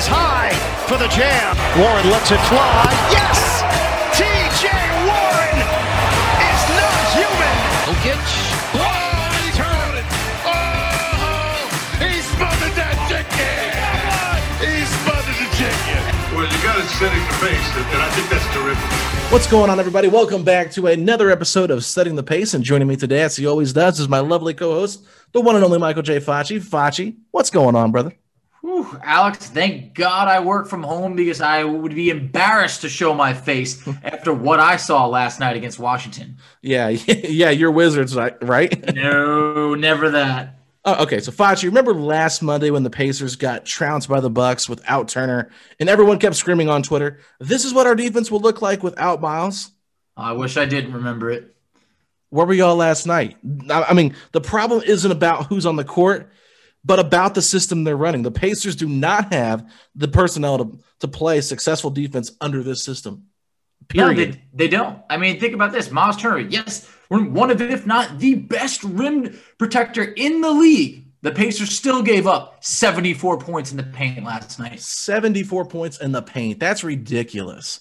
skies high for the jam. Warren lets it fly. Yes! TJ Warren is not human. Jokic. Oh, he turned. Oh, he smothered that chicken. He smothered the chicken. Well, you got it setting the pace, and I think that's terrific. What's going on, everybody? Welcome back to another episode of Setting the Pace. And joining me today, as he always does, is my lovely co-host, the one and only Michael J. Facci. Facci, what's going on, brother? Whew, Alex, thank God I work from home because I would be embarrassed to show my face after what I saw last night against Washington. Yeah, yeah, you're Wizards, right? No, never that. Oh, okay, so Facci, remember last Monday when the Pacers got trounced by the Bucks without Turner, and everyone kept screaming on Twitter, "This is what our defense will look like without Miles." Oh, I wish I didn't remember it. Where were y'all last night? I mean, the problem isn't about who's on the court, but about the system they're running. The Pacers do not have the personnel to, to play successful defense under this system. No, Period. they, they don't. I mean, think about this. Miles Turner, yes, we're one of, if not the best rim protector in the league. The Pacers still gave up 74 points in the paint last night. 74 points in the paint. That's ridiculous.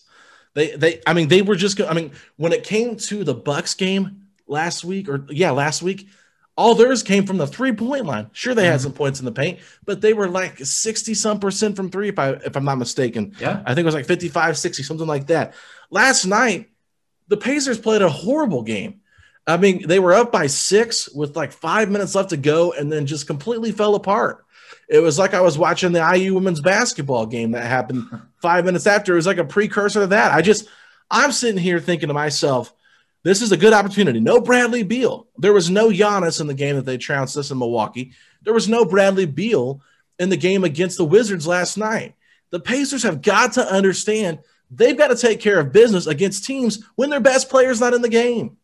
They they I mean they were just I mean when it came to the Bucks game last week or yeah, last week, all theirs came from the three-point line. Sure they had mm-hmm. some points in the paint, but they were like 60 some percent from 3 if I if I'm not mistaken. Yeah. I think it was like 55 60 something like that. Last night the Pacers played a horrible game. I mean, they were up by 6 with like 5 minutes left to go and then just completely fell apart. It was like I was watching the IU women's basketball game that happened five minutes after. It was like a precursor to that. I just, I'm sitting here thinking to myself, this is a good opportunity. No Bradley Beal. There was no Giannis in the game that they trounced us in Milwaukee. There was no Bradley Beal in the game against the Wizards last night. The Pacers have got to understand they've got to take care of business against teams when their best player's not in the game.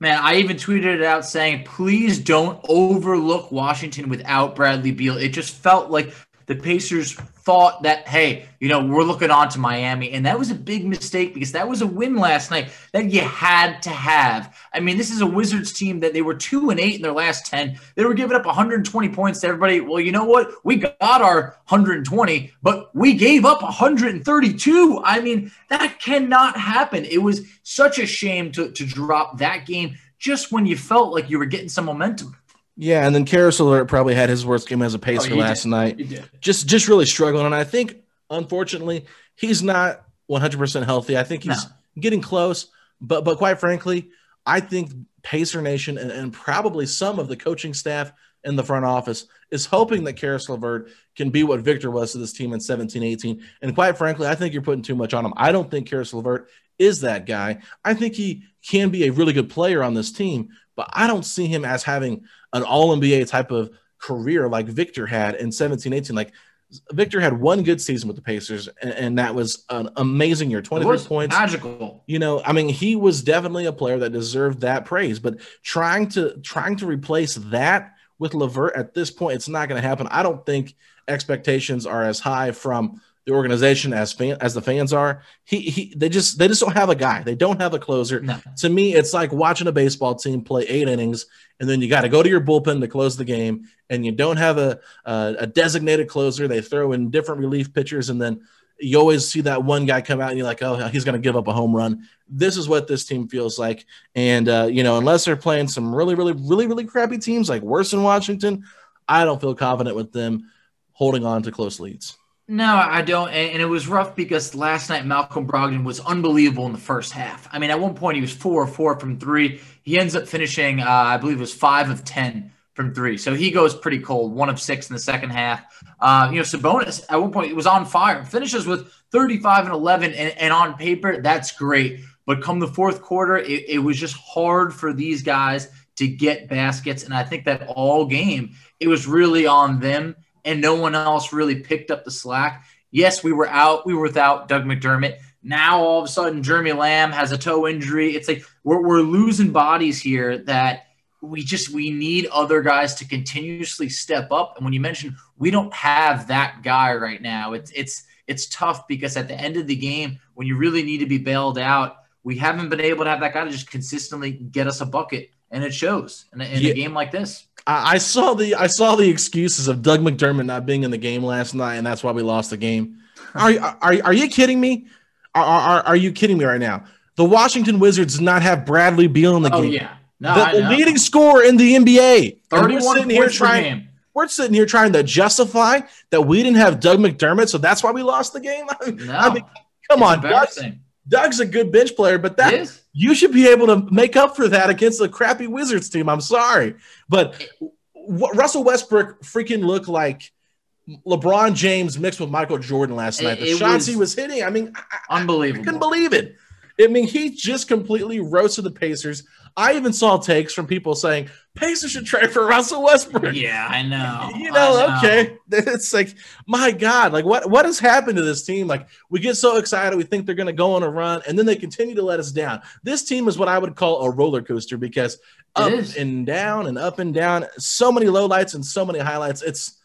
Man, I even tweeted it out saying, please don't overlook Washington without Bradley Beal. It just felt like the Pacers thought that, hey, you know, we're looking on to Miami. And that was a big mistake because that was a win last night that you had to have. I mean, this is a Wizards team that they were two and eight in their last 10. They were giving up 120 points to everybody. Well, you know what? We got our 120, but we gave up 132. I mean, that cannot happen. It was such a shame to, to drop that game just when you felt like you were getting some momentum. Yeah, and then Caris LeVert probably had his worst game as a oh, pacer Oh, last did. night. He did. Just just really struggling. And I think unfortunately he's not 100% healthy. I think he's No. getting close, but but quite frankly, I think Pacer Nation and, and probably some of the coaching staff in the front office is hoping that Caris LeVert can be what Victor was to this team in 17 18. And quite frankly, I think you're putting too much on him. I don't think Caris LeVert is that guy. I think he can be a really good player on this team, but I don't see him as having an all NBA type of career like Victor had in 17 18. Like Victor had one good season with the Pacers, and, and that was an amazing year 23 points. Magical. You know, I mean, he was definitely a player that deserved that praise, but trying to trying to replace that with LeVert at this point, it's not going to happen. I don't think expectations are as high from the organization as fan as the fans are. He he they just they just don't have a guy. They don't have a closer. No. To me, it's like watching a baseball team play eight innings, and then you got to go to your bullpen to close the game, and you don't have a, a a designated closer. They throw in different relief pitchers, and then you always see that one guy come out, and you're like, oh, he's going to give up a home run. This is what this team feels like, and uh, you know, unless they're playing some really, really, really, really crappy teams like worse than Washington, I don't feel confident with them holding on to close leads. No, I don't. And, it was rough because last night Malcolm Brogdon was unbelievable in the first half. I mean, at one point he was four or four from three. He ends up finishing, uh, I believe it was five of 10 from three. So he goes pretty cold, one of six in the second half. Uh, you know, Sabonis at one point he was on fire, finishes with 35 and 11. And, and on paper, that's great. But come the fourth quarter, it, it was just hard for these guys to get baskets. And I think that all game, it was really on them and no one else really picked up the slack. Yes, we were out. We were without Doug McDermott. Now all of a sudden, Jeremy Lamb has a toe injury. It's like we're, we're losing bodies here that we just we need other guys to continuously step up. And when you mention we don't have that guy right now, it's it's it's tough because at the end of the game, when you really need to be bailed out, we haven't been able to have that guy to just consistently get us a bucket, and it shows in, a, in Yeah. a game like this. I I saw the I saw the excuses of Doug McDermott not being in the game last night, and that's why we lost the game. Are are are you kidding me? Are, are, are you kidding me right now? The Washington Wizards not have Bradley Beal in the Oh game. yeah, no, the, the leading scorer in the NBA. And we're 31 sitting here trying. game. We're sitting here trying to justify that we didn't have Doug McDermott, so that's why we lost the game. I mean, No, I mean, come on, embarrassing. Doug's a good bench player, but that you should be able to make up for that against the crappy Wizards team. I'm sorry, but what, Russell Westbrook freaking looked like LeBron James mixed with Michael Jordan last It- night. The shots was he was hitting, I mean, I, I Unbelievable. couldn't believe it. I mean, he just completely roasted the Pacers. I even saw takes from people saying Pacers should trade for Russell Westbrook. Yeah, I know. You know, know. okay. It's like, my God, like what what has happened to this team? Like we get so excited, we think they're gonna go on a run, and then they continue to let us down. This team is what I would call a roller coaster because up and down and up and down, so many lowlights and so many highlights. It's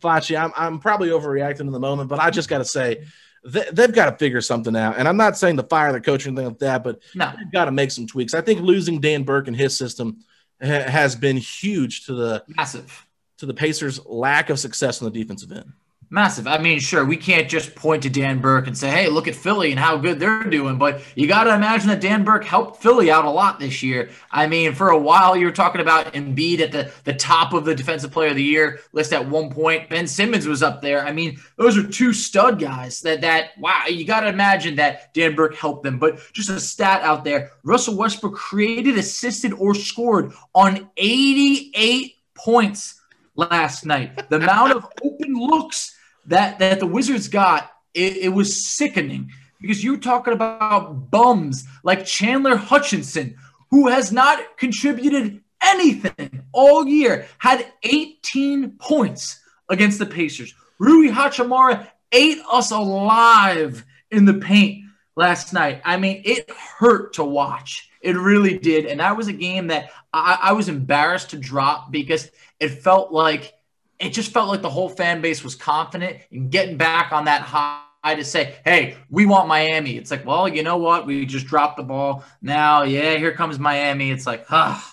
Facci, I'm I'm probably overreacting in the moment, but I just gotta say they, they've got to figure something out. And I'm not saying to fire the coach or anything like that, but No. they've got to make some tweaks. I think losing Dan Burke and his system ha- has been huge to the Massive. to the Pacers' lack of success on the defensive end. Massive. I mean, sure, we can't just point to Dan Burke and say, hey, look at Philly and how good they're doing. But you got to imagine that Dan Burke helped Philly out a lot this year. I mean, for a while, you were talking about Embiid at the, the top of the Defensive Player of the Year list at one point. Ben Simmons was up there. I mean, those are two stud guys that, that wow, you got to imagine that Dan Burke helped them. But just a stat out there Russell Westbrook created, assisted, or scored on 88 points last night. The amount of open looks that that the Wizards got, it, it was sickening because you're talking about bums like Chandler Hutchison, who has not contributed anything all year, had 18 points against the Pacers. Rui Hachimura ate us alive in the paint last night. I mean, it hurt to watch. It really did. And that was a game that I, I was embarrassed to drop because it felt like it just felt like the whole fan base was confident in getting back on that high to say, hey, we want Miami. It's like, well, you know what? We just dropped the ball. Now, yeah, here comes Miami. It's like, ah.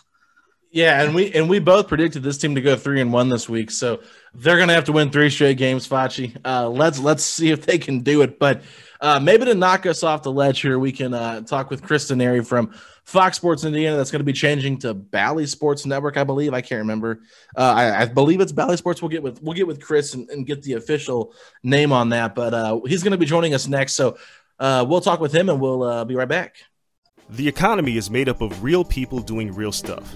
Yeah, and we and we both predicted this team to go three and one this week, so they're gonna have to win three straight games, Facci. Uh, let's let's see if they can do it. But uh, maybe to knock us off the ledge here, we can uh, talk with Chris Denari from Fox Sports Indiana. That's going to be changing to Bally Sports Network, I believe. I can't remember. Uh, I, I believe it's Bally Sports. We'll get with we'll get with Chris and, and get the official name on that. But uh, he's going to be joining us next, so uh, we'll talk with him and we'll be right back. The economy is made up of real people doing real stuff,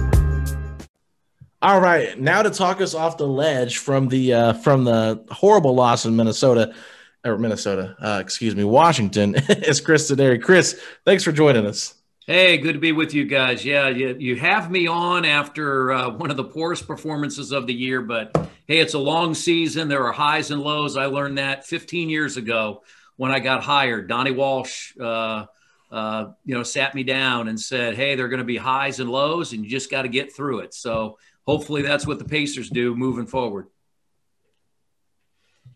All right, now to talk us off the ledge from the uh, from the horrible loss in Minnesota, or Minnesota, uh, excuse me, Washington is Chris Denari. Chris, thanks for joining us. Hey, good to be with you guys. Yeah, you, you have me on after uh, one of the poorest performances of the year, but hey, it's a long season. There are highs and lows. I learned that 15 years ago when I got hired. Donnie Walsh, uh, uh, you know, sat me down and said, "Hey, there are going to be highs and lows, and you just got to get through it." So hopefully, that's what the Pacers do moving forward.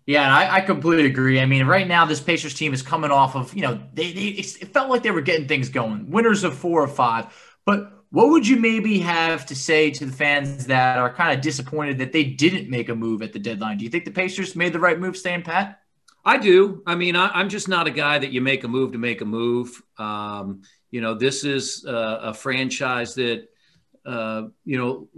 Yeah, I, I, completely agree. I mean, right now this Pacers team is coming off of you know they, they it felt like they were getting things going, winners of four or five. But what would you maybe have to say to the fans that are kind of disappointed that they didn't make a move at the deadline? Do you think the Pacers made the right move staying pat? I do. I mean, I, am just not a guy that you make a move to make a move. Um, you know, this is a, a franchise that uh, you know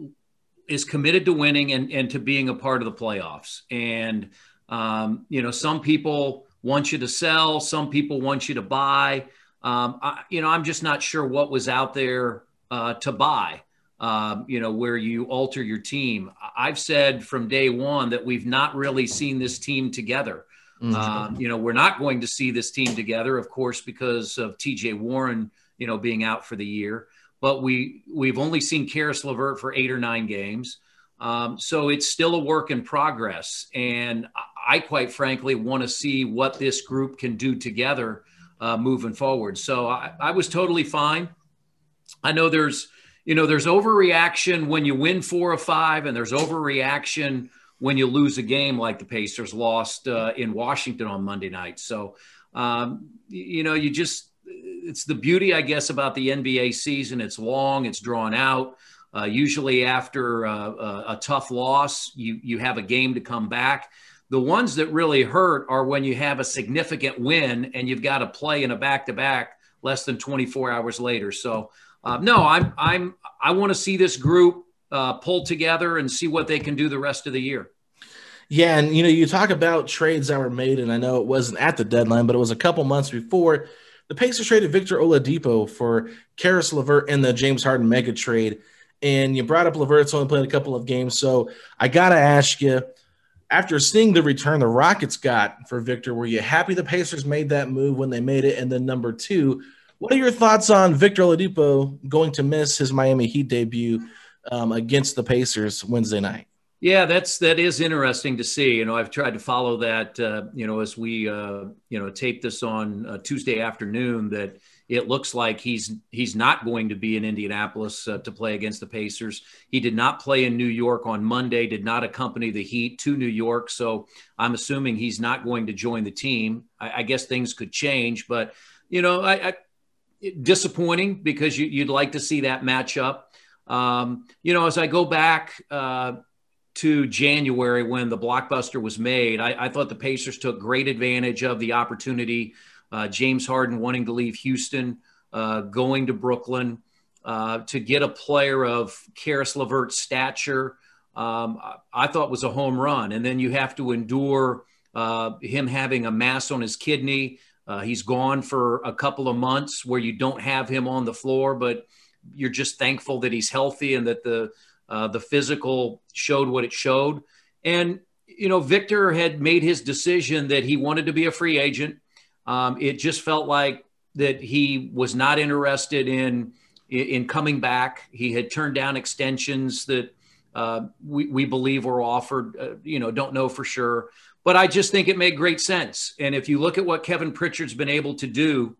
is committed to winning and, and to being a part of the playoffs. And um, you know, some people want you to sell, some people want you to buy. Um, I, you know, I'm just not sure what was out there uh, to buy. Um, you know, where you alter your team. I've said from day one that we've not really seen this team together. Mm-hmm. Um, you know, we're not going to see this team together, of course, because of T.J. Warren, you know, being out for the year. But we we've only seen Caris LeVert for eight or nine games. Um, so it's still a work in progress. And I, quite frankly, want to see what this group can do together uh, moving forward. So I, I, was totally fine. I know there's, you know, there's overreaction when you win four or five, and there's overreaction when you lose a game like the Pacers lost uh, in Washington on Monday night. So, um, you know, you just, it's the beauty, I guess, about the NBA season. It's long, it's drawn out. Uh, usually, after uh, a, a, tough loss, you you have a game to come back. The ones that really hurt are when you have a significant win and you've got to play in a back to back less than 24 hours later. So, uh, no, I'm I'm I want to see this group uh, pull together and see what they can do the rest of the year. Yeah, and you know, you talk about trades that were made, and I know it wasn't at the deadline, but it was a couple months before. The Pacers traded Victor Oladipo for Caris LeVert in the James Harden mega trade and you brought up LeVert's only played a couple of games. So I got to ask you, after seeing the return the Rockets got for Victor, were you happy the Pacers made that move when they made it? And then number two, what are your thoughts on Victor Oladipo going to miss his Miami Heat debut um, against the Pacers Wednesday night? Yeah, that's that is interesting to see. You know, I've tried to follow that. Uh, you know, as we uh, you know tape this on uh, Tuesday afternoon, that it looks like he's he's not going to be in Indianapolis uh, to play against the Pacers. He did not play in New York on Monday. Did not accompany the Heat to New York, so I'm assuming he's not going to join the team. I, I guess things could change, but you know, I, I disappointing because you, would like to see that matchup. Um, you know, as I go back. Uh, to January when the blockbuster was made, I, I thought the Pacers took great advantage of the opportunity uh, James Harden wanting to leave Houston, uh, going to Brooklyn uh, to get a player of Caris LeVert's stature. Um, I thought was a home run, and then you have to endure uh, him having a mass on his kidney. Uh, he's gone for a couple of months where you don't have him on the floor, but you're just thankful that he's healthy and that the uh, the physical showed what it showed. And you know, Victor had made his decision that he wanted to be a free agent. Um, it just felt like that he was not interested in in coming back. He had turned down extensions that uh, we, we believe were offered. Uh, you know, don't know for sure, but I just think it made great sense. And if you look at what Kevin Pritchard's been able to do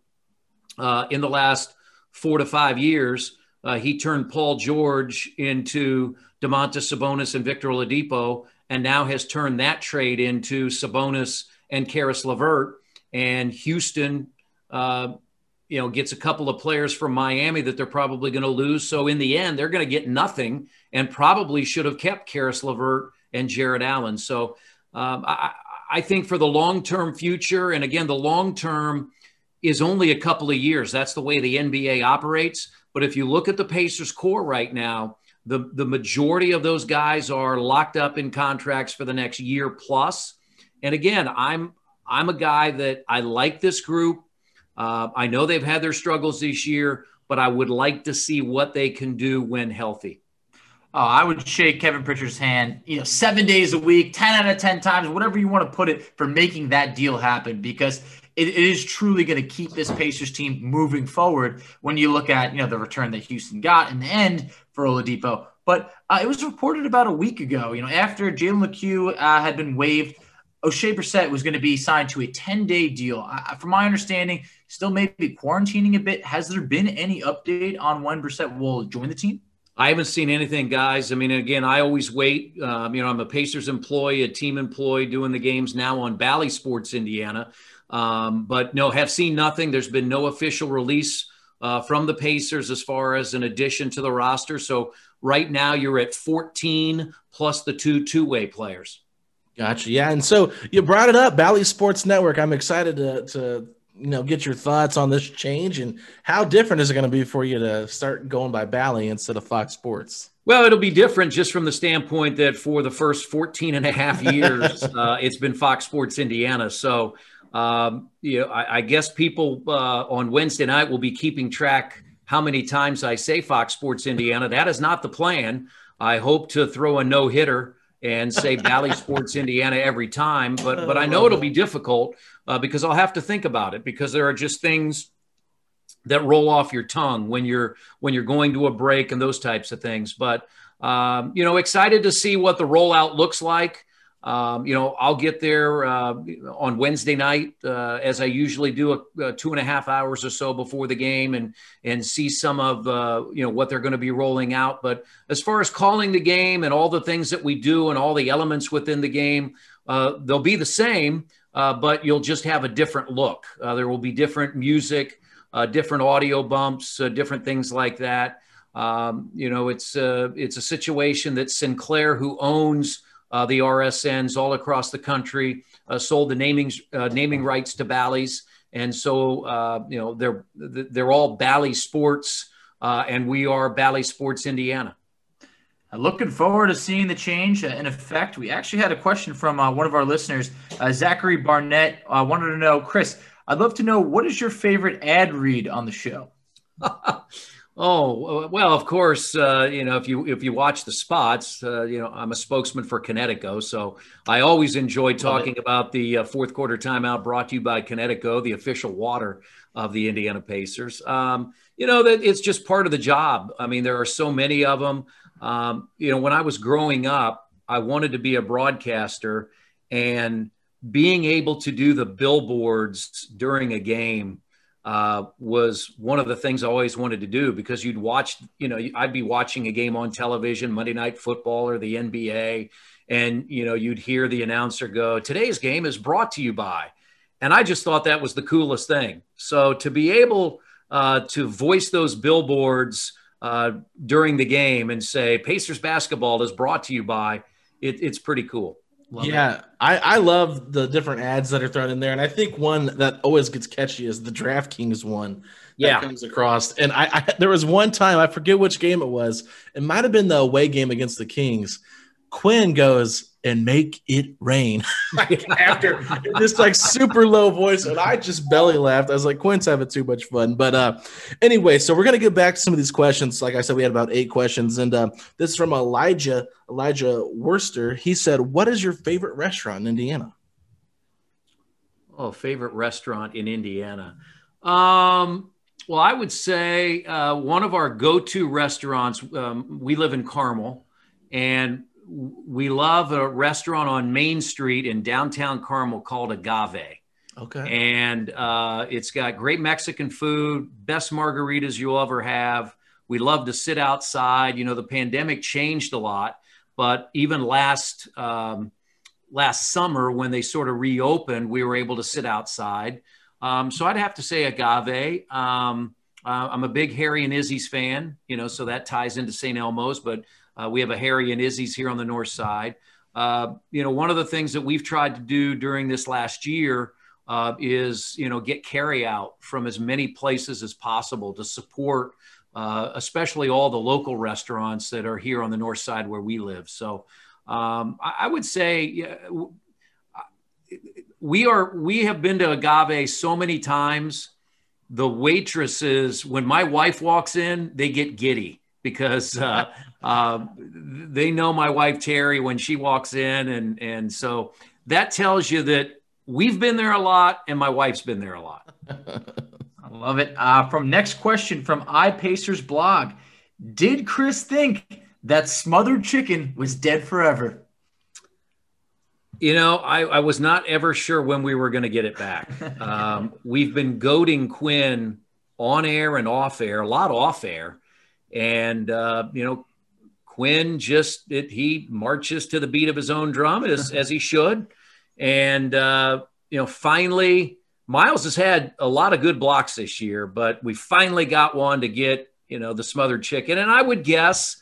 uh, in the last four to five years, uh, he turned Paul George into Domantas Sabonis and Victor Oladipo, and now has turned that trade into Sabonis and Caris LeVert and Houston, uh, you know, gets a couple of players from Miami that they're probably going to lose. So in the end, they're going to get nothing, and probably should have kept Caris LeVert and Jarrett Allen. So um, I, I think for the long term future, and again, the long term is only a couple of years. That's the way the NBA operates. But if you look at the Pacers core right now, the the majority of those guys are locked up in contracts for the next year plus. And again, I'm I'm a guy that I like this group. Uh, I know they've had their struggles this year, but I would like to see what they can do when healthy. Oh, I would shake Kevin Pritchard's hand, you know, seven days a week, 10 out of 10 times, whatever you want to put it, for making that deal happen because it, it is truly going to keep this Pacers team moving forward when you look at, you know, the return that Houston got in the end for Oladipo. But uh, it was reported about a week ago, you know, after Jalen McHugh uh, had been waived, Oshae Brissett was going to be signed to a 10 day deal. From my understanding, still maybe quarantining a bit. Has there been any update on when Brissett will join the team? I haven't seen anything, guys. I mean, again, I always wait. Um, you know, I'm a Pacers employee, a team employee, doing the games now on Bally Sports Indiana. Um, but no, have seen nothing. There's been no official release uh, from the Pacers as far as an addition to the roster. So right now, you're at 14 plus the two two-way players. Gotcha. Yeah, and so you brought it up, Bally Sports Network. I'm excited to to you know get your thoughts on this change and how different is it going to be for you to start going by Bally instead of Fox Sports? Well, it'll be different just from the standpoint that for the first 14 and a half years, uh, it's been Fox Sports Indiana. So, um, you know, I, I guess people uh, on Wednesday night will be keeping track how many times I say Fox Sports Indiana. That is not the plan. I hope to throw a no hitter and say Bally Sports Indiana every time, but but I know it'll be difficult uh, because I'll have to think about it because there are just things that roll off your tongue when you're when you're going to a break and those types of things. But um, you know, excited to see what the rollout looks like. Um, you know, I'll get there uh, on Wednesday night, uh, as I usually do, a, a, two and a half hours or so before the game, and and see some of uh, you know what they're going to be rolling out. But as far as calling the game and all the things that we do and all the elements within the game, uh, they'll be the same uh, but you'll just have a different look. Uh, there will be different music, uh, different audio bumps, uh, different things like that. Um, you know, it's uh, it's a situation that Sinclair, who owns uh, the RSNs all across the country, sold the naming naming rights to Bally's, and so you know they're they're all Bally Sports, and we are Bally Sports Indiana. Looking forward to seeing the change in effect. We actually had a question from uh, one of our listeners, uh, Zachary Barnett. I uh, wanted to know, Chris, I'd love to know what is your favorite ad read on the show? oh well, of course, uh, you know if you if you watch the spots, uh, you know I'm a spokesman for Kinetico, so I always enjoy talking about the uh, fourth quarter timeout brought to you by Kinetico, the official water of the Indiana Pacers. Um, you know that it's just part of the job. I mean, there are so many of them. Um, you know, when I was growing up, I wanted to be a broadcaster, and being able to do the billboards during a game uh, was one of the things I always wanted to do because you'd watch, you know, I'd be watching a game on television, Monday Night Football or the NBA, and you know, you'd hear the announcer go, "Today's game is brought to you by," and I just thought that was the coolest thing. So to be able uh, to voice those billboards uh, during the game and say Pacers basketball is brought to you by, it, it's pretty cool. Love yeah, I, I love the different ads that are thrown in there, and I think one that always gets catchy is the DraftKings one. yeah, comes across, and I, I there was one time I forget which game it was. It might have been the away game against the Kings. Quinn goes, and make it rain. like after this like super low voice, and I just belly laughed. I was like, Quinn's having too much fun. But uh anyway, so we're gonna get back to some of these questions. Like I said, we had about eight questions, and uh, this is from Elijah Elijah Worster. He said, What is your favorite restaurant in Indiana? Oh, favorite restaurant in Indiana. Um well, I would say uh, one of our go-to restaurants. Um, we live in Carmel, and we love a restaurant on Main Street in downtown Carmel called Agave. Okay. And uh, it's got great Mexican food, best margaritas you'll ever have. We love to sit outside. You know, the pandemic changed a lot, but even last um, last summer when they sort of reopened, we were able to sit outside. Um, so I'd have to say Agave. Um, uh, I'm a big Harry and Izzy's fan, you know, so that ties into St. Elmo's, but uh, we have a Harry and Izzy's here on the north side. Uh, you know, one of the things that we've tried to do during this last year uh, is, you know, get carry out from as many places as possible to support uh, especially all the local restaurants that are here on the north side where we live. So um, I, I, would say yeah, we are we have been to Agave so many times. The waitresses, when my wife walks in, they get giddy because uh, uh, they know my wife Terry when she walks in, and and so that tells you that we've been there a lot, and my wife's been there a lot. I love it. Uh, from next question from iPacers blog, did Chris think that smothered chicken was dead forever? You know, I, I was not ever sure when we were going to get it back. Um, we've been goading Quinn on air and off air, a lot off air, and uh, you know, Quinn just it, he marches to the beat of his own drum as as he should, and uh, you know, finally, Miles has had a lot of good blocks this year, but we finally got one to get you know the smothered chicken, and I would guess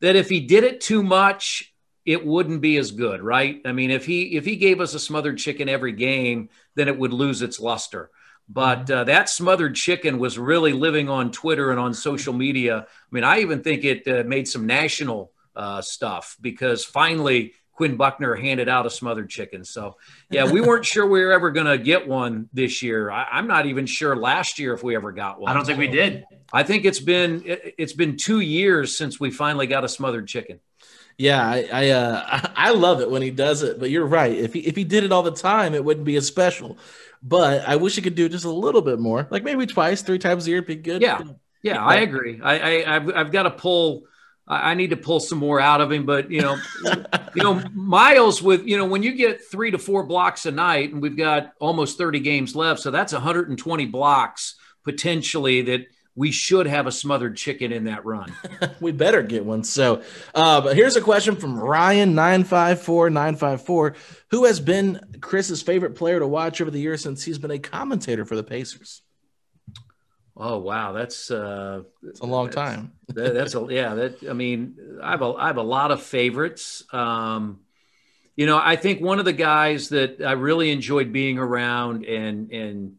that if he did it too much it wouldn't be as good, right? I mean, if he if he gave us a smothered chicken every game, then it would lose its luster. But mm-hmm. uh, that smothered chicken was really living on Twitter and on social media. I mean, I even think it uh, made some national uh, stuff because finally Quinn Buckner handed out a smothered chicken. So, yeah, we weren't sure we were ever going to get one this year. I, am not even sure last year if we ever got one. I don't think we did. I think it's been it, it's been two years since we finally got a smothered chicken. Yeah, I I, uh, I love it when he does it. But you're right. If he if he did it all the time, it wouldn't be as special. But I wish he could do just a little bit more, like maybe twice, three times a year, be good. Yeah, yeah, I agree. I, I I've, I've got to pull. I need to pull some more out of him, but you know, you know, Miles with you know when you get three to four blocks a night, and we've got almost thirty games left, so that's 120 blocks potentially that we should have a smothered chicken in that run. we better get one. So, uh, but here's a question from Ryan nine five four nine five four, who has been Chris's favorite player to watch over the years since he's been a commentator for the Pacers. Oh wow, that's uh, it's a long that's, time. that, that's a yeah. That I mean, I have a I have a lot of favorites. Um, you know, I think one of the guys that I really enjoyed being around and and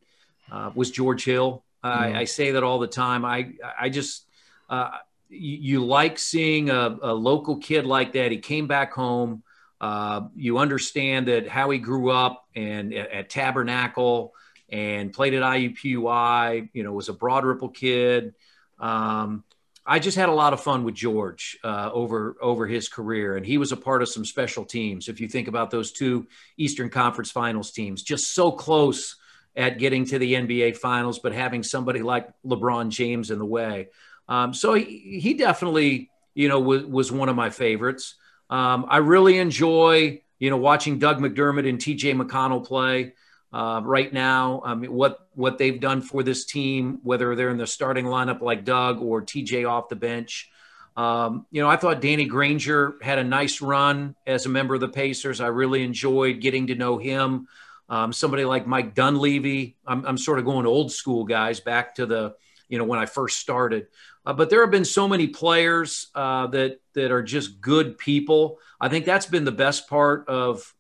uh, was George Hill. I, I, say that all the time. I I just uh, you, you, like seeing a, a, local kid like that. He came back home. Uh, you understand that how he grew up and at, at, Tabernacle and played at IUPUI. You know, was a Broad Ripple kid. Um, I just had a lot of fun with George uh, over over his career, and he was a part of some special teams. If you think about those two Eastern Conference Finals teams, just so close at getting to the NBA Finals, but having somebody like LeBron James in the way. Um, so he, he, definitely, you know, was, was one of my favorites. Um, I really enjoy, you know, watching Doug McDermott and TJ McConnell play uh, right now. I mean, what what they've done for this team, whether they're in the starting lineup like Doug or TJ off the bench. Um, you know, I thought Danny Granger had a nice run as a member of the Pacers. I really enjoyed getting to know him. Um, somebody like Mike Dunleavy. I'm, I'm sort of going old school guys back to the, you know, when I first started. Uh, but there have been so many players uh, that that are just good people. I think that's been the best part of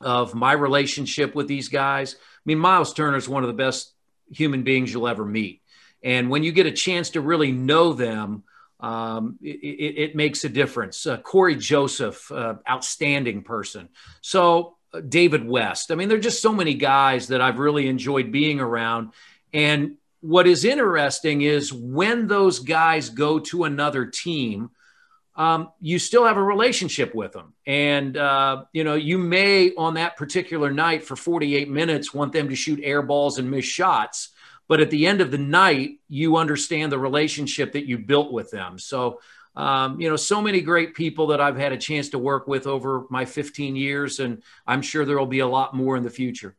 of my relationship with these guys. I mean, Miles Turner is one of the best human beings you'll ever meet, and when you get a chance to really know them, um, it, it, it, makes a difference. Uh, Cory Joseph, uh, outstanding person. So David West. I mean, there are just so many guys that I've really enjoyed being around. And what is interesting is when those guys go to another team, um, you still have a relationship with them. And, uh, you know, you may on that particular night for 48 minutes want them to shoot air balls and miss shots. But at the end of the night, you understand the relationship that you built with them. So um, you know, so many great people that I've had a chance to work with over my 15 years, and I'm sure there will be a lot more in the future.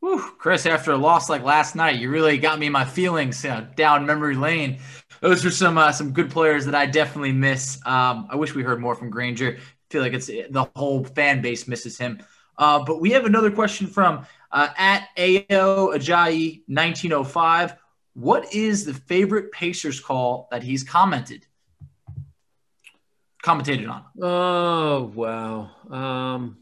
Whew, Chris, after a loss like last night, you really got me my feelings uh, down memory lane. Those are some uh, some good players that I definitely miss. Um, I wish we heard more from Granger. I feel like it's the whole fan base misses him. Uh, but we have another question from uh, at AO Ajayi 1905. What is the favorite Pacers call that he's commented? Commentated on? Oh wow, um,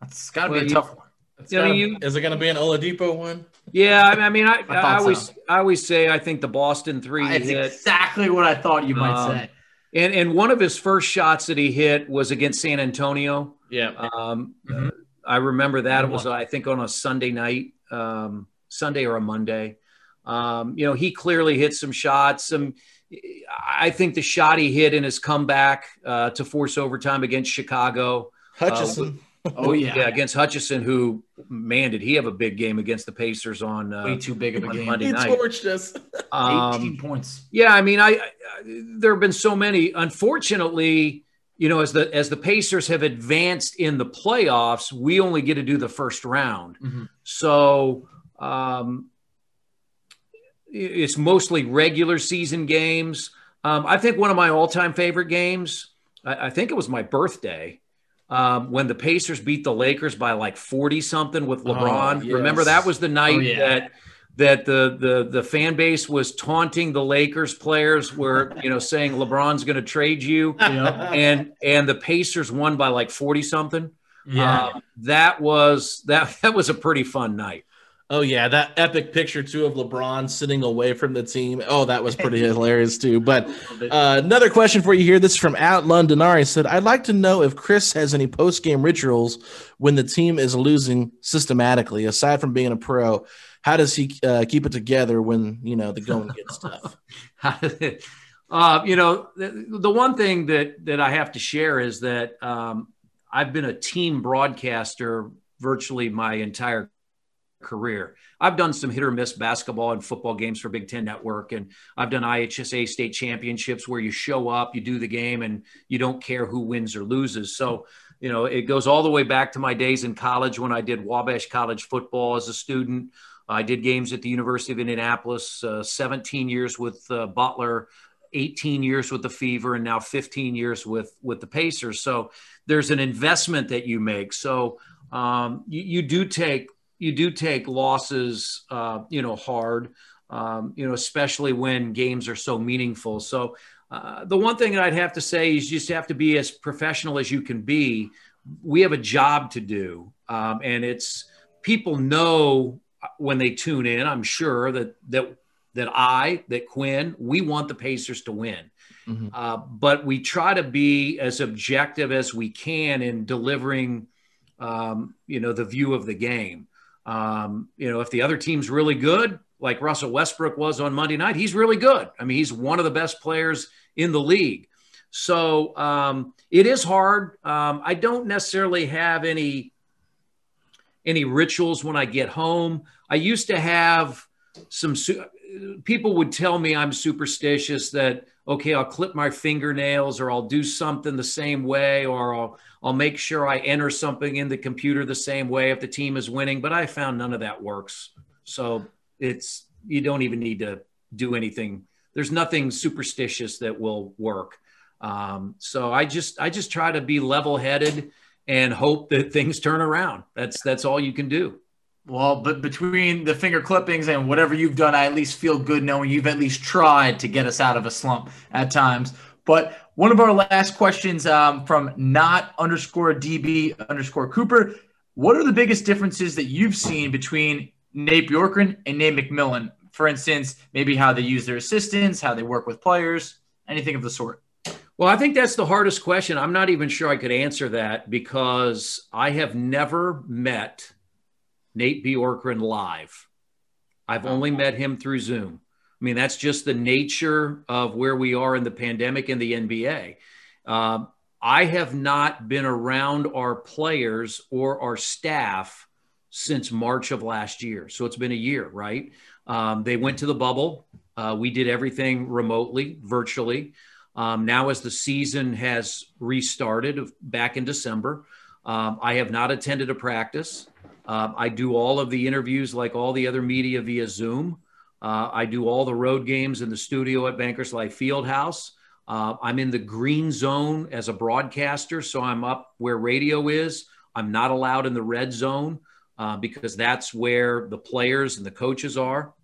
that's got to well, be a tough one. you know, you, is it going to be an Oladipo one? Yeah, I mean, I, I, I always, so. I always say I think the Boston three. That's hit, exactly what I thought you might um, say. And and one of his first shots that he hit was against San Antonio. Yeah. Um, mm-hmm. uh, I remember that it was I think on a Sunday night, um, Sunday or a Monday. Um, you know, he clearly hit some shots. Some, I think the shot he hit in his comeback uh, to force overtime against Chicago. Hutchison. Uh, oh yeah. yeah, against Hutchison, who man did he have a big game against the Pacers on uh, way too big of a game. Monday he night. torched us. Um, 18 points. Yeah, I mean, I, I there have been so many. Unfortunately, you know, as the as the Pacers have advanced in the playoffs, we only get to do the first round. Mm-hmm. So um, it's mostly regular season games. Um, I think one of my all time favorite games. I, I, think it was my birthday. Um, when the Pacers beat the Lakers by like 40 something with LeBron. Oh, yes. Remember that was the night Oh, yeah. that that the the the fan base was taunting the Lakers players were you know saying LeBron's going to trade you and and the Pacers won by like 40 something. Yeah. Um, that was that that was a pretty fun night. Oh yeah, that epic picture too of LeBron sitting away from the team. Oh, that was pretty hilarious too. But uh, another question for you here. This is from Out Londonari said, "I'd like to know if Chris has any post game rituals when the team is losing systematically. Aside from being a pro, how does he uh, keep it together when you know the going gets tough?" uh, you know, the, the, one thing that that I have to share is that um, I've been a team broadcaster virtually my entire career. I've done some hit or miss basketball and football games for Big Ten Network, and I've done IHSA state championships where you show up, you do the game, and you don't care who wins or loses. So, you know, it goes all the way back to my days in college when I did Wabash College football as a student. I did games at the University of Indianapolis, uh, 17 years with uh, Butler, 18 years with the Fever, and now 15 years with with the Pacers. So there's an investment that you make. So um, you, you do take you do take losses, uh, you know, hard, um, you know, especially when games are so meaningful. So uh, the one thing that I'd have to say is you just have to be as professional as you can be. We have a job to do, um, and it's people know when they tune in. I'm sure that that that I, that Quinn, we want the Pacers to win. Mm-hmm. Uh, but we try to be as objective as we can in delivering, um, you know, the view of the game. Um, you know, if the other team's really good, like Russell Westbrook was on Monday night, he's really good. I mean, he's one of the best players in the league. So um, it is hard. Um, I don't necessarily have any any rituals when I get home. I used to have some su- people would tell me I'm superstitious that okay, I'll clip my fingernails or I'll do something the same way or I'll I'll make sure I enter something in the computer the same way if the team is winning, but I found none of that works. So it's you don't even need to do anything. There's nothing superstitious that will work. Um, so I just I just try to be level-headed and hope that things turn around. That's that's all you can do. Well, but between the finger clippings and whatever you've done, I at least feel good knowing you've at least tried to get us out of a slump at times. But one of our last questions um, from not underscore DB underscore Cooper. What are the biggest differences that you've seen between Nate Bjorkgren and Nate McMillan? For instance, maybe how they use their assistants, how they work with players, anything of the sort. Well, I think that's the hardest question. I'm not even sure I could answer that because I have never met Nate Bjorkgren live. I've only met him through Zoom. I mean, that's just the nature of where we are in the pandemic in the NBA. Um, I have not been around our players or our staff since March of last year. So it's been a year, right? Um, they went to the bubble. Uh, we did everything remotely, virtually. Um, now, as the season has restarted back in December, um, I have not attended a practice. Uh, I do all of the interviews like all the other media via Zoom. Uh, I do all the road games in the studio at Bankers Life Fieldhouse. Uh, I'm in the green zone as a broadcaster, so I'm up where radio is. I'm not allowed in the red zone uh, because that's where the players and the coaches are.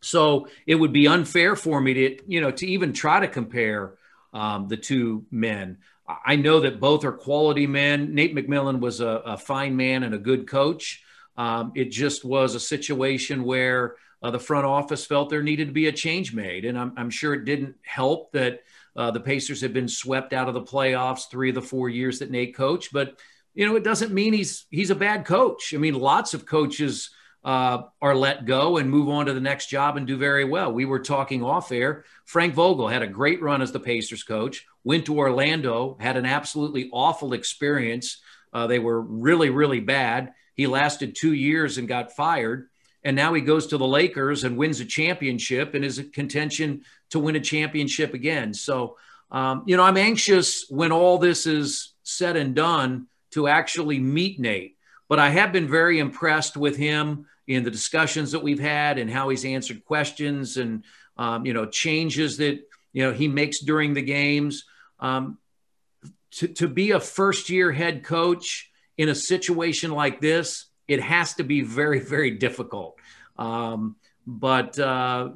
So it would be unfair for me to, you know, to even try to compare um, the two men. I know that both are quality men. Nate McMillan was a, a fine man and a good coach. Um, it just was a situation where uh, the front office felt there needed to be a change made. And I'm, I'm sure it didn't help that uh, the Pacers have been swept out of the playoffs three of the four years that Nate coached. But, you know, it doesn't mean he's he's a bad coach. I mean, lots of coaches uh, are let go and move on to the next job and do very well. We were talking off air. Frank Vogel had a great run as the Pacers coach, went to Orlando, had an absolutely awful experience. Uh, they were really, really bad. He lasted two years and got fired. And now he goes to the Lakers and wins a championship and is a contention to win a championship again. So, um, you know, I'm anxious when all this is said and done to actually meet Nate. But I have been very impressed with him in the discussions that we've had and how he's answered questions and, um, you know, changes that, you know, he makes during the games. Um, to, to be a first year head coach in a situation like this, it has to be very, very difficult. Um, but uh,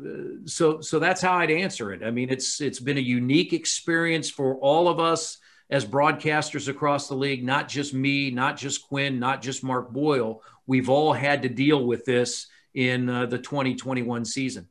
so so that's how I'd answer it. I mean, it's it's been a unique experience for all of us as broadcasters across the league, not just me, not just Quinn, not just Mark Boyle. We've all had to deal with this in uh, the 2021 season.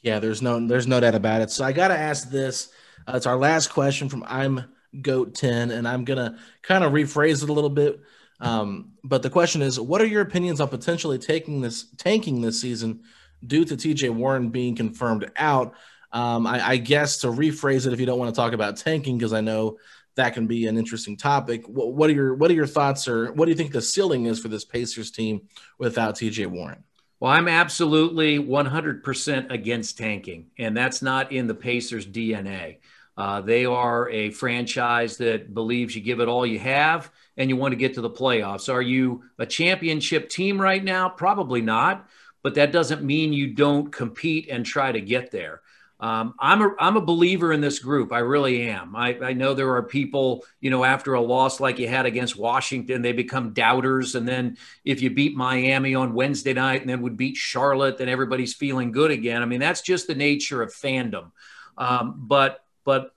Yeah, there's no there's no doubt about it. So I got to ask this. Uh, it's our last question from I'm Goat 10, and I'm gonna kind of rephrase it a little bit. Um, but the question is, what are your opinions on potentially taking this tanking this season due to TJ Warren being confirmed out? Um, I, I, guess to rephrase it, if you don't want to talk about tanking, because I know that can be an interesting topic. What, what, are your what are your thoughts, or what do you think the ceiling is for this Pacers team without TJ Warren? Well, I'm absolutely 100% against tanking, and that's not in the Pacers' DNA. Uh, they are a franchise that believes you give it all you have and you want to get to the playoffs. Are you a championship team right now? Probably not, but that doesn't mean you don't compete and try to get there. Um, I'm a I'm a believer in this group. I really am. I, I know there are people, you know, after a loss like you had against Washington, they become doubters. And then if you beat Miami on Wednesday night and then would beat Charlotte, then everybody's feeling good again. I mean, that's just the nature of fandom. Um, but but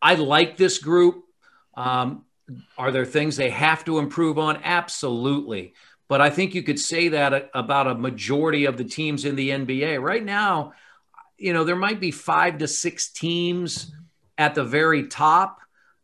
I like this group. Um, are there things they have to improve on? Absolutely. But I think you could say that about a majority of the teams in the NBA. Right now, you know, there might be five to six teams at the very top.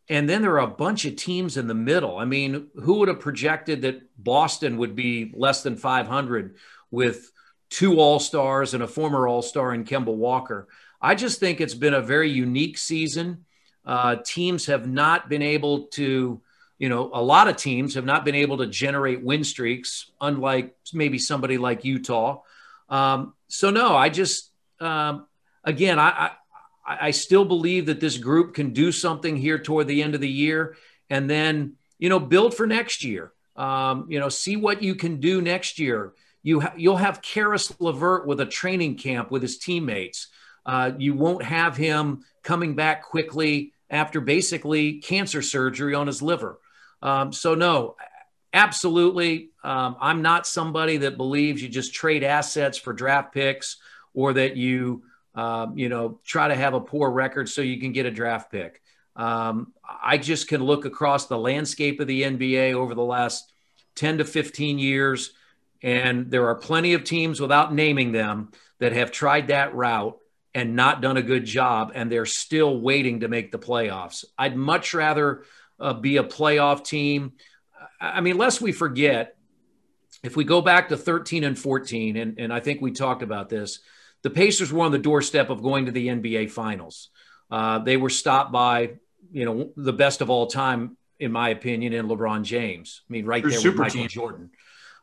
And then there are a bunch of teams in the middle. I mean, who would have projected that Boston would be less than 500 with two All Stars and a former All Star in Kemba Walker? I just think it's been a very unique season. Uh, teams have not been able to, you know, a lot of teams have not been able to generate win streaks, unlike maybe somebody like Utah. Um, so no, I just, um, again, I, I, I still believe that this group can do something here toward the end of the year, and then you know, build for next year. Um, you know, see what you can do next year. You ha- you'll have Caris LeVert with a training camp with his teammates. Uh, you won't have him coming back quickly after basically cancer surgery on his liver. Um, so, no, absolutely. Um, I'm not somebody that believes you just trade assets for draft picks or that you, um, you know, try to have a poor record so you can get a draft pick. Um, I just can look across the landscape of the NBA over the last 10 to 15 years, and there are plenty of teams without naming them that have tried that route and not done a good job, and they're still waiting to make the playoffs. I'd much rather uh, be a playoff team. I mean, lest we forget, if we go back to 13 and 14, and, and I think we talked about this, the Pacers were on the doorstep of going to the NBA Finals. Uh, they were stopped by, you know, the best of all time, in my opinion, in LeBron James. I mean, right there with Michael team. Jordan.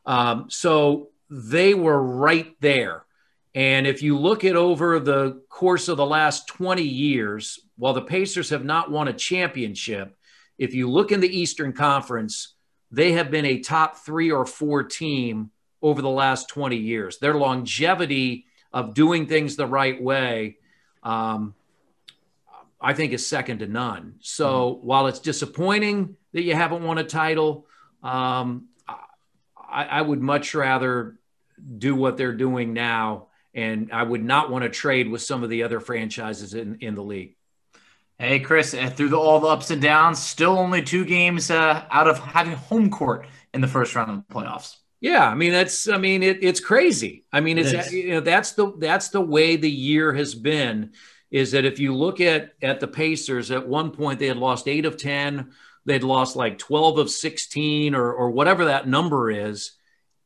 Um, so they were right there. And if you look at over the course of the last 20 years, while the Pacers have not won a championship, if you look in the Eastern Conference, they have been a top three or four team over the last 20 years. Their longevity of doing things the right way, um, I think, is second to none. So mm-hmm. while it's disappointing that you haven't won a title, um, I, I would much rather do what they're doing now and I would not want to trade with some of the other franchises in, in the league. Hey, Chris, uh, through the, all the ups and downs, still only two games uh, out of having home court in the first round of the playoffs. Yeah, I mean that's I mean it, it's crazy. I mean it's It you know that's the that's the way the year has been is that if you look at at the Pacers at one point they had lost 8 of 10, they'd lost like 12 of 16 or or whatever that number is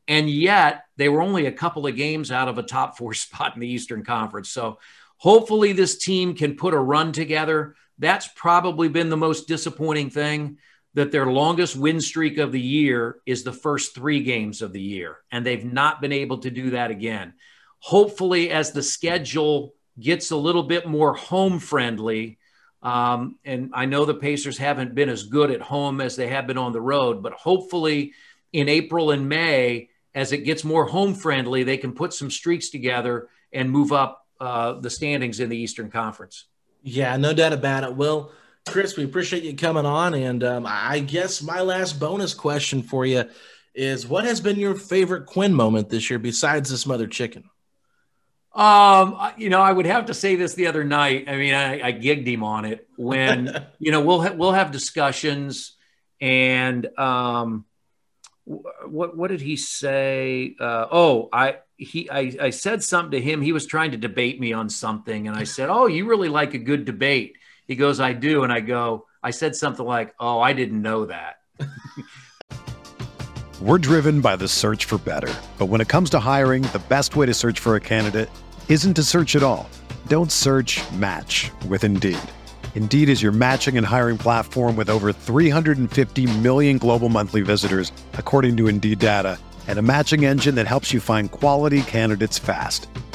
and yet they were only a couple of games out of a top 4 spot in the Eastern Conference. So hopefully this team can put a run together. That's probably been the most disappointing thing that their longest win streak of the year is the first three games of the year, and they've not been able to do that again. Hopefully, as the schedule gets a little bit more home friendly, um, and I know the Pacers haven't been as good at home as they have been on the road, but hopefully in April and May, as it gets more home friendly, they can put some streaks together and move up uh, the standings in the Eastern Conference. Yeah, no doubt about it. Well, Chris, we appreciate you coming on. And um, I guess my last bonus question for you is what has been your favorite Quinn moment this year besides the smothered chicken? Um, you know, I would have to say this the other night. I mean, I, I gigged him on it when you know we'll ha- we'll have discussions, and um, wh- what what did he say? Uh, oh, I he I, I said something to him. He was trying to debate me on something, and I said, "Oh, you really like a good debate." He goes, "I do," and I go, I said something like, "Oh, I didn't know that." We're driven by the search for better. But when it comes to hiring, the best way to search for a candidate isn't to search at all. Don't search match with Indeed. Indeed is your matching and hiring platform with over 350 million global monthly visitors, according to Indeed data, and a matching engine that helps you find quality candidates fast.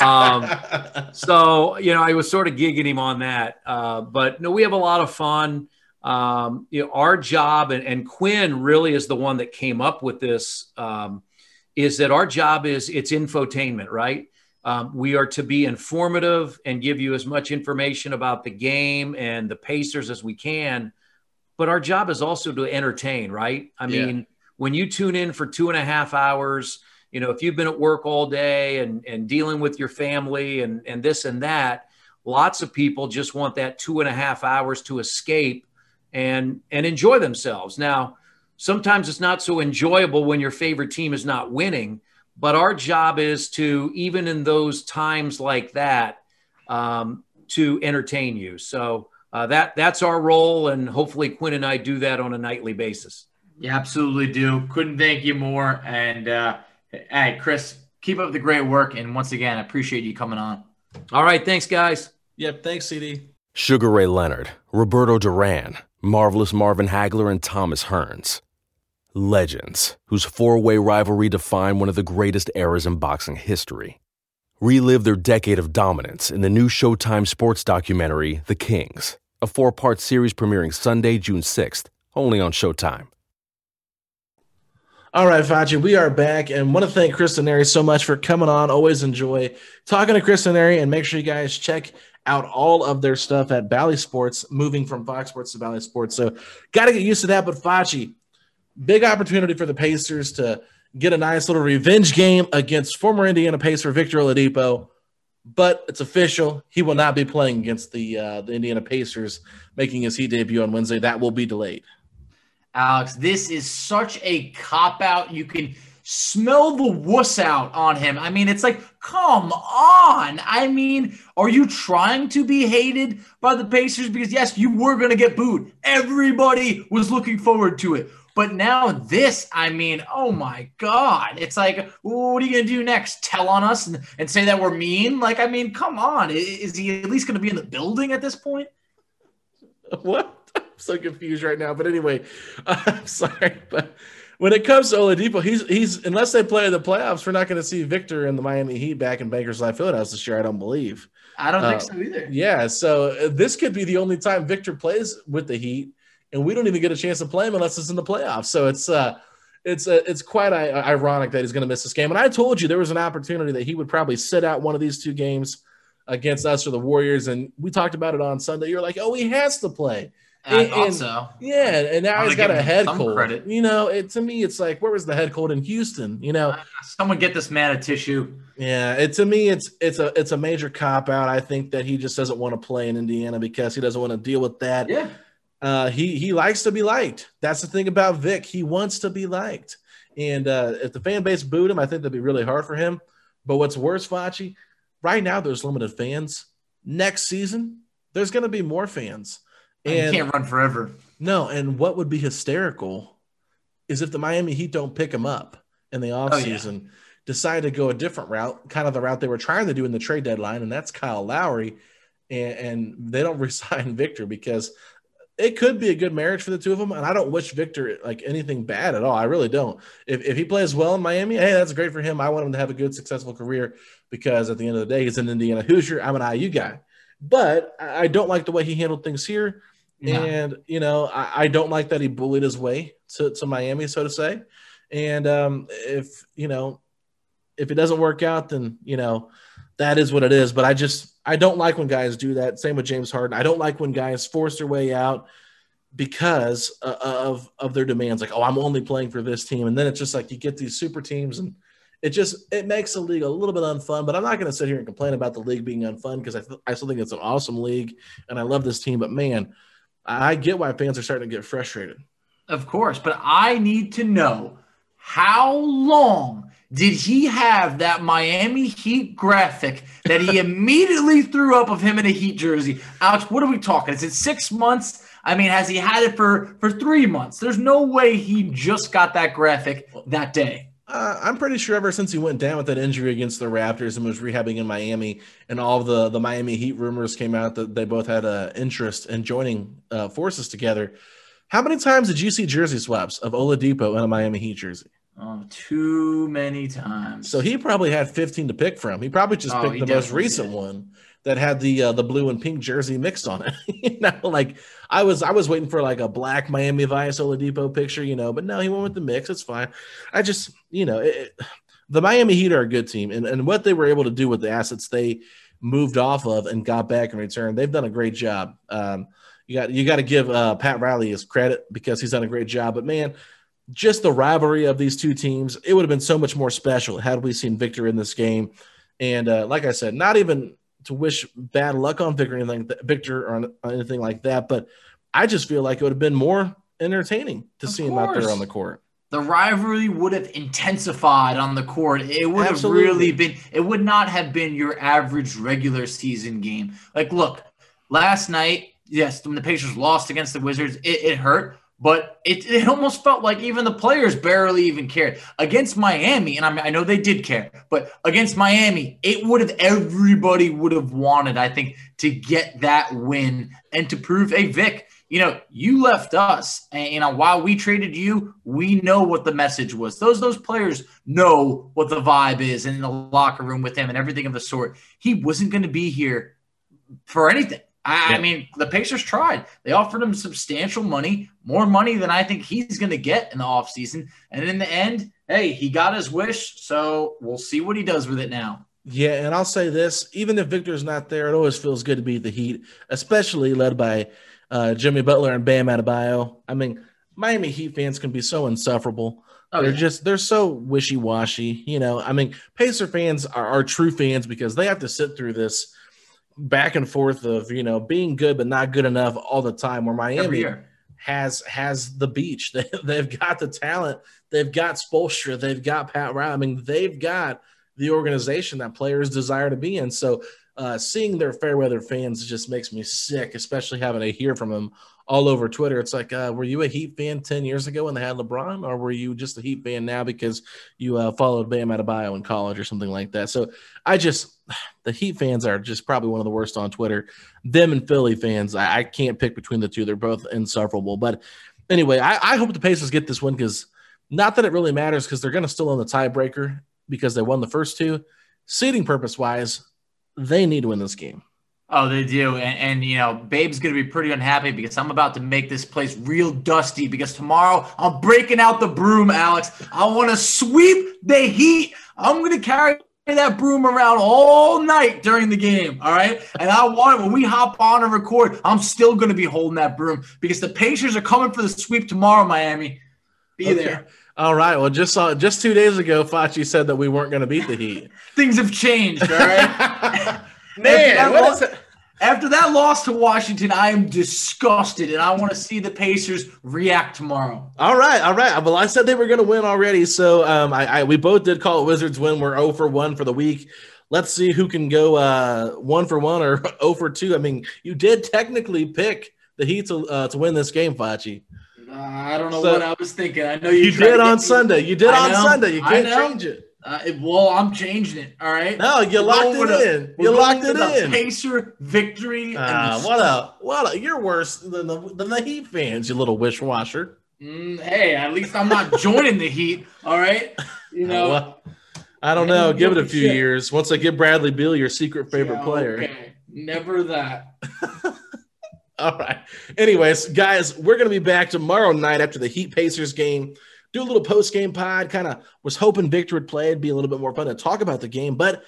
Um, so you know, I was sort of gigging him on that, uh, but no, we have a lot of fun. Um, you know, our job and, and Quinn really is the one that came up with this. Um, is that our job is it's infotainment, right? Um, we are to be informative and give you as much information about the game and the Pacers as we can. But our job is also to entertain, right? I Yeah. mean, when you tune in for two and a half hours, you know, if you've been at work all day and, and dealing with your family and, and this and that, lots of people just want that two and a half hours to escape and and enjoy themselves. Now, sometimes it's not so enjoyable when your favorite team is not winning, but our job is to even in those times like that um, to entertain you. So uh, that that's our role, and hopefully Quinn and I do that on a nightly basis. You absolutely do. Couldn't thank you more. And uh, hey, Chris, keep up the great work. And once again, I appreciate you coming on. All right, thanks, guys. Yep, thanks, CD. Sugar Ray Leonard, Roberto Duran, Marvelous Marvin Hagler, and Thomas Hearns. Legends, whose four way rivalry defined one of the greatest eras in boxing history. Relive their decade of dominance in the new Showtime sports documentary, The Kings, a four part series premiering Sunday, June 6th, only on Showtime. All right, Facci, we are back and want to thank Chris Denari so much for coming on. Always enjoy talking to Chris Denari and make sure you guys check out all of their stuff at Bally Sports, moving from Fox Sports to Bally Sports. So got to get used to that. But Facci, big opportunity for the Pacers to get a nice little revenge game against former Indiana Pacer Victor Oladipo. But it's official; he will not be playing against the uh, the Indiana Pacers, making his Heat debut on Wednesday. That will be delayed. Alex, this is such a cop out. You can smell the wuss out on him. I mean, it's like, come on. I mean, are you trying to be hated by the Pacers? Because, yes, you were going to get booed. Everybody was looking forward to it. But now this, I mean, oh my God. It's like, what are you going to do next? Tell on us and, and say that we're mean? Like, I mean, come on. I- Is he at least going to be in the building at this point? What? so confused right now. But anyway, I'm sorry, but when it comes to Oladipo, he's he's unless they play in the playoffs, we're not going to see Victor in the Miami Heat back in Bankers Life Fieldhouse this year. I don't believe. I don't think Uh, so either. Yeah, so uh, this could be the only time Victor plays with the Heat, and we don't even get a chance to play him unless it's in the playoffs. So it's uh, it's uh, it's quite I- ironic that he's going to miss this game. And I told you there was an opportunity that he would probably sit out one of these two games against us or the Warriors, and we talked about it on Sunday. You're like, oh, he has to play. I And- thought so. Yeah, and now he's got a head cold. credit. You know, it to me, it's like, where was the head cold in Houston? You know, Someone get this man a tissue. yeah, it to me it's it's a it's a major cop out. I think that he just doesn't want to play in Indiana because he doesn't want to deal with that. Yeah. Uh, he he likes to be liked. That's the thing about Vic. He wants to be liked. And uh, if the fan base booed him, I think that'd be really hard for him. But what's worse, Facci, right now there's limited fans. Next season, there's going to be more fans. And And can't run forever. no, and what would be hysterical is if the Miami Heat don't pick him up in the oh, offseason, decide to go a different route, kind of the route they were trying to do in the trade deadline, and that's Kyle Lowry, and, and they don't resign Victor because it could be a good marriage for the two of them. And I don't wish Victor like anything bad at all. I really don't. If, if he plays well in Miami, hey, that's great for him. I want him to have a good, successful career because at the end of the day, he's an Indiana Hoosier. I'm an IU guy. But I don't like the way he handled things here. And, you know, I, I don't like that he bullied his way to, to Miami, so to say. And um, if, you know, if it doesn't work out, then, you know, that is what it is. But I just, I don't like when guys do that. Same with James Harden. I don't like when guys force their way out because uh, of, of their demands. Like, oh, I'm only playing for this team. And then it's just like you get these super teams and it just it makes the league a little bit unfun. But I'm not going to sit here and complain about the league being unfun because I, th- I still think it's an awesome league and I love this team. But man, I get why fans are starting to get frustrated. Of course, but I need to know how long did he have that Miami Heat graphic that he immediately threw up of him in a Heat jersey? Alex, what are we talking? Is it six months? I mean, has he had it for for three months? There's no way he just got that graphic that day. Uh, I'm pretty sure ever since he went down with that injury against the Raptors and was rehabbing in Miami, and all the the Miami Heat rumors came out that they both had an interest in joining uh, forces together. How many times did you see jersey swaps of Oladipo and a Miami Heat jersey? Oh, too many times. So he probably had 15 to pick from. He probably just Oh, picked the most recent did. one that had the uh, the blue and pink jersey mixed on it. you know, like I was I was waiting for like a black Miami Vice Oladipo picture, you know, but no, he went with the mix. It's fine. I just, you know, it, the Miami Heat are a good team, and and what they were able to do with the assets they moved off of and got back in return, they've done a great job. Um, you got you got to give uh, Pat Riley his credit because he's done a great job. But man, just the rivalry of these two teams, it would have been so much more special had we seen Victor in this game. And uh, like I said, not even to wish bad luck on Victor or anything, Victor or on- on anything like that, but I just feel like it would have been more entertaining to Of see him out there on the court. the rivalry would have intensified on the court. It would Absolutely. have really been, it would not have been your average regular season game. Like, look, last night, yes, when the Pacers lost against the Wizards, it, it hurt, but it, it almost felt like even the players barely even cared. Against Miami, and I, mean, I know they did care, but against Miami, it would have, everybody would have wanted, I think, to get that win and to prove, hey, Vic, you know, you left us, and you know, while we traded you, we know what the message was. Those those players know what the vibe is in the locker room with him and everything of the sort. He wasn't going to be here for anything. I, I mean, the Pacers tried. They offered him substantial money, more money than I think he's going to get in the offseason. And in the end, hey, he got his wish. So we'll see what he does with it now. Yeah, and I'll say this: even if Victor's not there, it always feels good to beat the Heat, especially led by uh, Jimmy Butler and Bam Adebayo. I mean, Miami Heat fans can be so insufferable. Oh, they're yeah. just they're so wishy washy. You know, I mean, Pacer fans are, are true fans because they have to sit through this back and forth of you know being good but not good enough all the time. Where Miami has has the beach. They, they've got the talent. They've got Spoelstra. They've got Pat Riley. I mean, they've got the organization that players desire to be in. So uh, seeing their fair weather fans just makes me sick, especially having to hear from them all over Twitter. It's like, uh, were you a Heat fan 10 years ago when they had LeBron, or were you just a Heat fan now because you uh, followed Bam Adebayo in college or something like that? So I just, the Heat fans are just probably one of the worst on Twitter. Them and Philly fans, I, I can't pick between the two. They're both insufferable. But anyway, I, I hope the Pacers get this one because not that it really matters because they're going to still own the tiebreaker because they won the first two. Seating purpose wise, they need to win this game. Oh, they do. And, and, you know, Babe's going to be pretty unhappy because I'm about to make this place real dusty because tomorrow I'm breaking out the broom, Alex. I want to sweep the heat. I'm going to carry that broom around all night during the game. All right. And I want it when we hop on and record, I'm still going to be holding that broom because the Pacers are coming for the sweep tomorrow, Miami. Be okay. there. All right. Well, just saw just two days ago, Facci said that we weren't going to beat the Heat. Things have changed. All right. Man, after that, loss, after that loss to Washington, I am disgusted, and I want to see the Pacers react tomorrow. All right, all right. Well, I said they were going to win already, so um, I, I, we both did call it Wizards win. We're 0 for one for the week. Let's see who can go uh, one for one or 0 for two. I mean, you did technically pick the Heat to uh, to win this game, Facci. Uh, I don't know so, what I was thinking. I know you, you did on Sunday. You did I on know, Sunday. You can't change it. Uh, well, I'm changing it. All right. No, you locked it a, in. You locked it in. Pacer victory. Uh, what a what a you're worse than the than the Heat fans. You little wishwasher. Mm, hey, at least I'm not joining the Heat. All right. You know. Well, I don't know. Give it a few shit. years. Once I get Bradley Beal, your secret favorite yeah, player. Okay. Never that. All right. Anyways, guys, we're going to be back tomorrow night after the Heat Pacers game do a little post game pod. Kind of was hoping Victor would play. It'd be a little bit more fun to talk about the game. But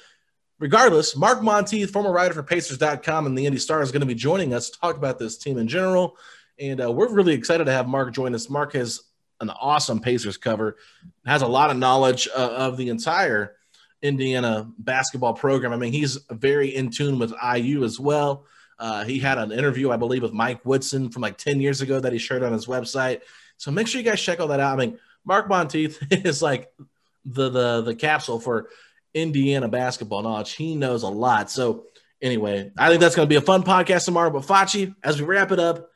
regardless, Mark Monteith, former writer for Pacers.com and the Indy Star, is going to be joining us to talk about this team in general. And uh, we're really excited to have Mark join us. Mark has an awesome Pacers cover, has a lot of knowledge uh, of the entire Indiana basketball program. I mean, he's very in tune with IU as well. Uh, he had an interview, I believe, with Mike Woodson from like 10 years ago that he shared on his website. So make sure you guys check all that out. I mean, Mark Monteith is like the the the capsule for Indiana basketball knowledge. He knows a lot. So anyway, I think that's going to be a fun podcast tomorrow. But Facci, as we wrap it up,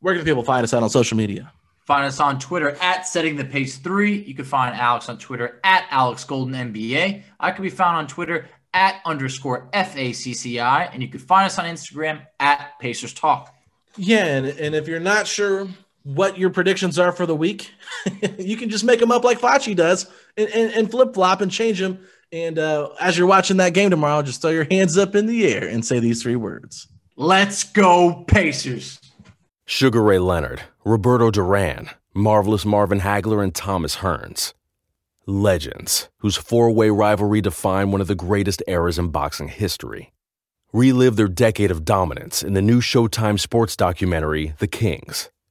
where can people find us out on social media? Find us on Twitter at Setting the Pace Three. You can find Alex on Twitter at Alex Golden NBA. I can be found on Twitter at underscore FACCI, and you can find us on Instagram at Pacers Talk. Yeah, and, and if you're not sure what your predictions are for the week. you can just make them up like Facci does and, and, and flip flop and change them. And uh, as you're watching that game tomorrow, just throw your hands up in the air and say these three words Let's go, Pacers. Sugar Ray Leonard, Roberto Duran, Marvelous Marvin Hagler, and Thomas Hearns. Legends, whose four way rivalry defined one of the greatest eras in boxing history. Relive their decade of dominance in the new Showtime sports documentary, The Kings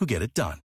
who get it done.